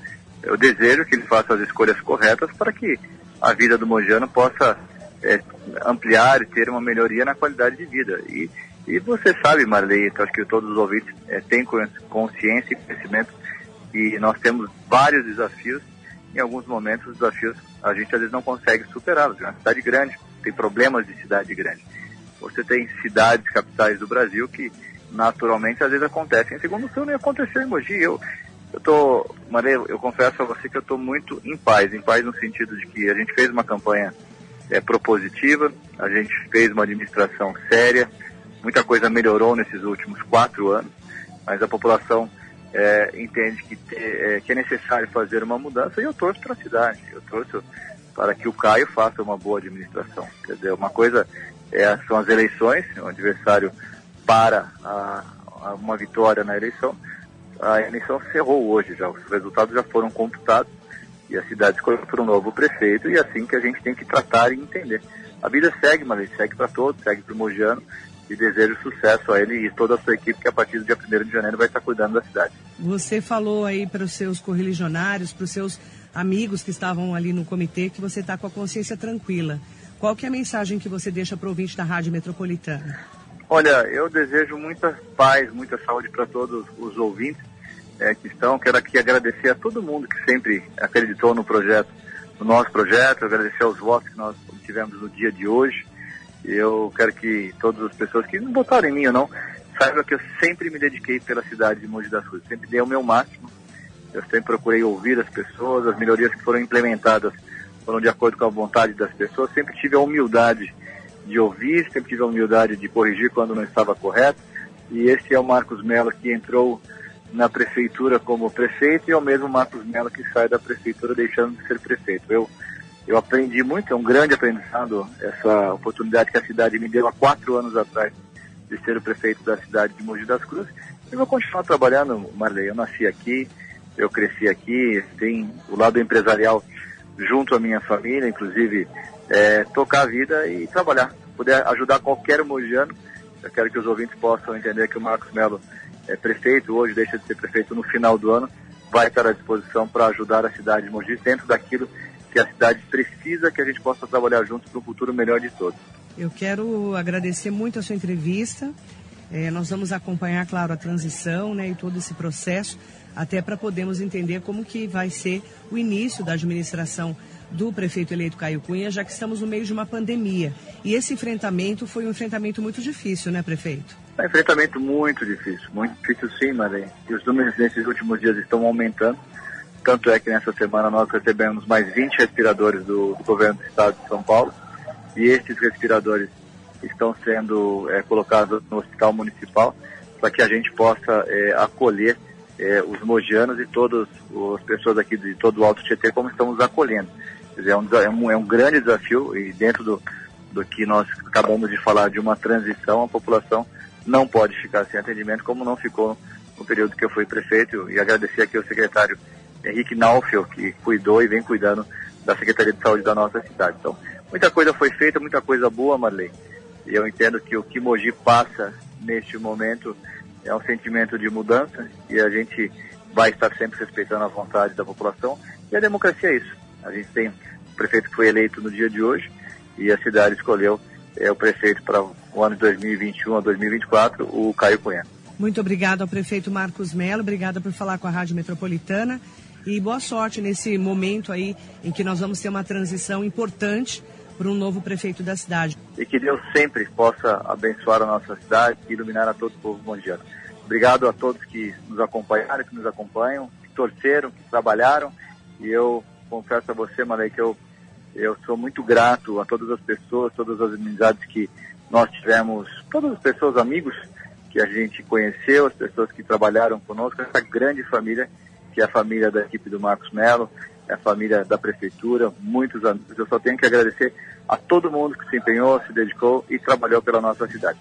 Eu desejo que ele faça as escolhas corretas para que a vida do mogiano possa é, ampliar e ter uma melhoria na qualidade de vida. E, e você sabe, Marley, acho que todos os ouvintes é, têm consciência e conhecimento que nós temos vários desafios. Em alguns momentos, os desafios a gente às vezes não consegue superá-los. É uma cidade grande, tem problemas de cidade grande. Você tem cidades capitais do Brasil que naturalmente às vezes acontecem. Em segundo turno aconteceu em Mogi. Eu, eu tô, Maria, eu confesso a você que eu estou muito em paz, em paz no sentido de que a gente fez uma campanha é, propositiva, a gente fez uma administração séria, muita coisa melhorou nesses últimos quatro anos, mas a população é, entende que, é, que é necessário fazer uma mudança e eu torço para a cidade, eu torço para que o Caio faça uma boa administração. Quer dizer, uma coisa é, são as eleições, o adversário para a, a uma vitória na eleição. A eleição cerrou hoje já, os resultados já foram computados e a cidade escolheu por um novo prefeito e é assim que a gente tem que tratar e entender. A vida segue, mas segue para todos, segue para o Mogiano e desejo sucesso a ele e toda a sua equipe que a partir do dia 1 de janeiro vai estar cuidando da cidade. Você falou aí para os seus correligionários, para os seus amigos que estavam ali no comitê, que você está com a consciência tranquila. Qual que é a mensagem que você deixa para o ouvinte da Rádio Metropolitana? Olha, eu desejo muita paz, muita saúde para todos os ouvintes. é, que estão. Quero aqui agradecer a todo mundo que sempre acreditou no projeto, no nosso projeto, agradecer aos votos que nós tivemos no dia de hoje. Eu quero que todas as pessoas que não votaram em mim ou não, saibam que eu sempre me dediquei pela cidade de Mogi das Cruzes, sempre dei o meu máximo. Eu sempre procurei ouvir as pessoas, as melhorias que foram implementadas foram de acordo com a vontade das pessoas, sempre tive a humildade de ouvir, sempre tive a humildade de corrigir quando não estava correto. E esse é o Marcos Mello que entrou na prefeitura como prefeito e é o mesmo Marcos Mello que sai da prefeitura deixando de ser prefeito. Eu, eu aprendi muito, é um grande aprendizado essa oportunidade que a cidade me deu há quatro anos atrás de ser o prefeito da cidade de Mogi das Cruzes. E vou continuar trabalhando, Marley. Eu nasci aqui, eu cresci aqui, tem o lado empresarial junto à minha família, inclusive é, tocar a vida e trabalhar, poder ajudar qualquer mogiano. Eu quero que os ouvintes possam entender que o Marcos Melo é prefeito, hoje deixa de ser prefeito no final do ano, vai estar à disposição para ajudar a cidade de Mogi dentro daquilo que a cidade precisa que a gente possa trabalhar juntos para um futuro melhor de todos. Eu quero agradecer muito a sua entrevista. É, nós vamos acompanhar, claro, a transição né, e todo esse processo, até para podermos entender como que vai ser o início da administração do prefeito eleito Caio Cunha, já que estamos no meio de uma pandemia. E esse enfrentamento foi um enfrentamento muito difícil, né, prefeito? É um enfrentamento muito difícil, muito difícil sim, Marém. E os números nesses últimos dias estão aumentando. Tanto é que nessa semana nós recebemos mais 20 respiradores do, do governo do estado de São Paulo. E esses respiradores estão sendo é, colocados no hospital municipal para que a gente possa é, acolher é, os mogianos e todas as pessoas aqui de todo o Alto Tietê como estamos acolhendo. Dizer, é, um, é, um, é um grande desafio e dentro do, do que nós acabamos de falar de uma transição, a população não pode ficar sem atendimento como não ficou no período que eu fui prefeito e agradecer aqui ao secretário Henrique Naufel, que cuidou e vem cuidando da Secretaria de Saúde da nossa cidade. Então, muita coisa foi feita, muita coisa boa, Marley. E eu entendo que o que Mogi passa neste momento é um sentimento de mudança e a gente vai estar sempre respeitando a vontade da população. E a democracia é isso. A gente tem o prefeito que foi eleito no dia de hoje e a cidade escolheu é, o prefeito para o ano de 2021 a 2024, o Caio Cunha. Muito obrigado ao prefeito Marcos Melo, obrigada por falar com a Rádio Metropolitana e boa sorte nesse momento aí em que nós vamos ter uma transição importante para um novo prefeito da cidade. E que Deus sempre possa abençoar a nossa cidade e iluminar a todo o povo mondiano. Obrigado a todos que nos acompanharam, que nos acompanham, que torceram, que trabalharam. E eu confesso a você, Malay, que eu, eu sou muito grato a todas as pessoas, todas as amizades que nós tivemos, todas as pessoas, amigos que a gente conheceu, as pessoas que trabalharam conosco, essa grande família, que é a família da equipe do Marcos Melo, é a família da prefeitura, muitos amigos. Eu só tenho que agradecer a todo mundo que se empenhou, se dedicou e trabalhou pela nossa cidade.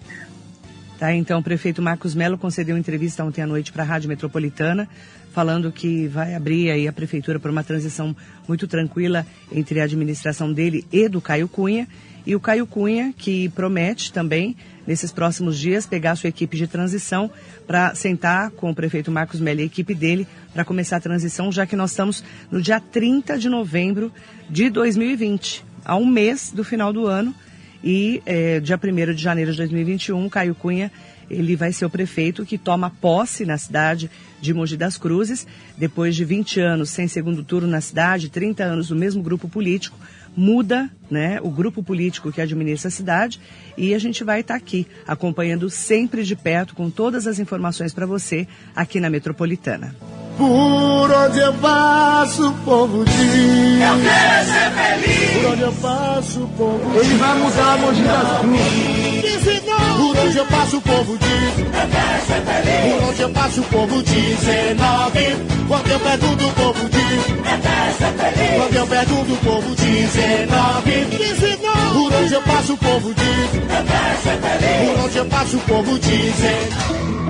Tá, então o prefeito Marcos Melo concedeu entrevista ontem à noite para a Rádio Metropolitana, falando que vai abrir aí a prefeitura para uma transição muito tranquila entre a administração dele e do Caio Cunha. E o Caio Cunha, que promete também, nesses próximos dias, pegar a sua equipe de transição para sentar com o prefeito Marcos Melo e a equipe dele para começar a transição, já que nós estamos no dia 30 de novembro de 2020, a um mês do final do ano. E é, dia 1 de janeiro de 2021, Caio Cunha ele vai ser o prefeito que toma posse na cidade de Mogi das Cruzes, depois de 20 anos sem segundo turno na cidade, 30 anos no mesmo grupo político, muda né, o grupo político que administra a cidade e a gente vai estar aqui acompanhando sempre de perto com todas as informações para você aqui na Metropolitana. Por onde eu passo, o povo diz. Eu quero ser feliz. Por onde eu passo, o povo diz. Ele vai mudar a Mogi das Cruzes. Por onde eu passo, o povo diz. Eu quero ser feliz. Por onde eu passo, o povo diz. 19. Quando eu pergunto, o povo diz. Eu quero ser feliz. Quando eu pergunto, o povo diz. 19. 19. Por onde eu passo, o povo diz. Eu quero ser feliz. Por onde eu passo, o povo diz.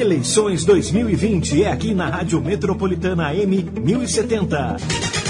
Eleições 2020 é aqui na Rádio Metropolitana M 1070.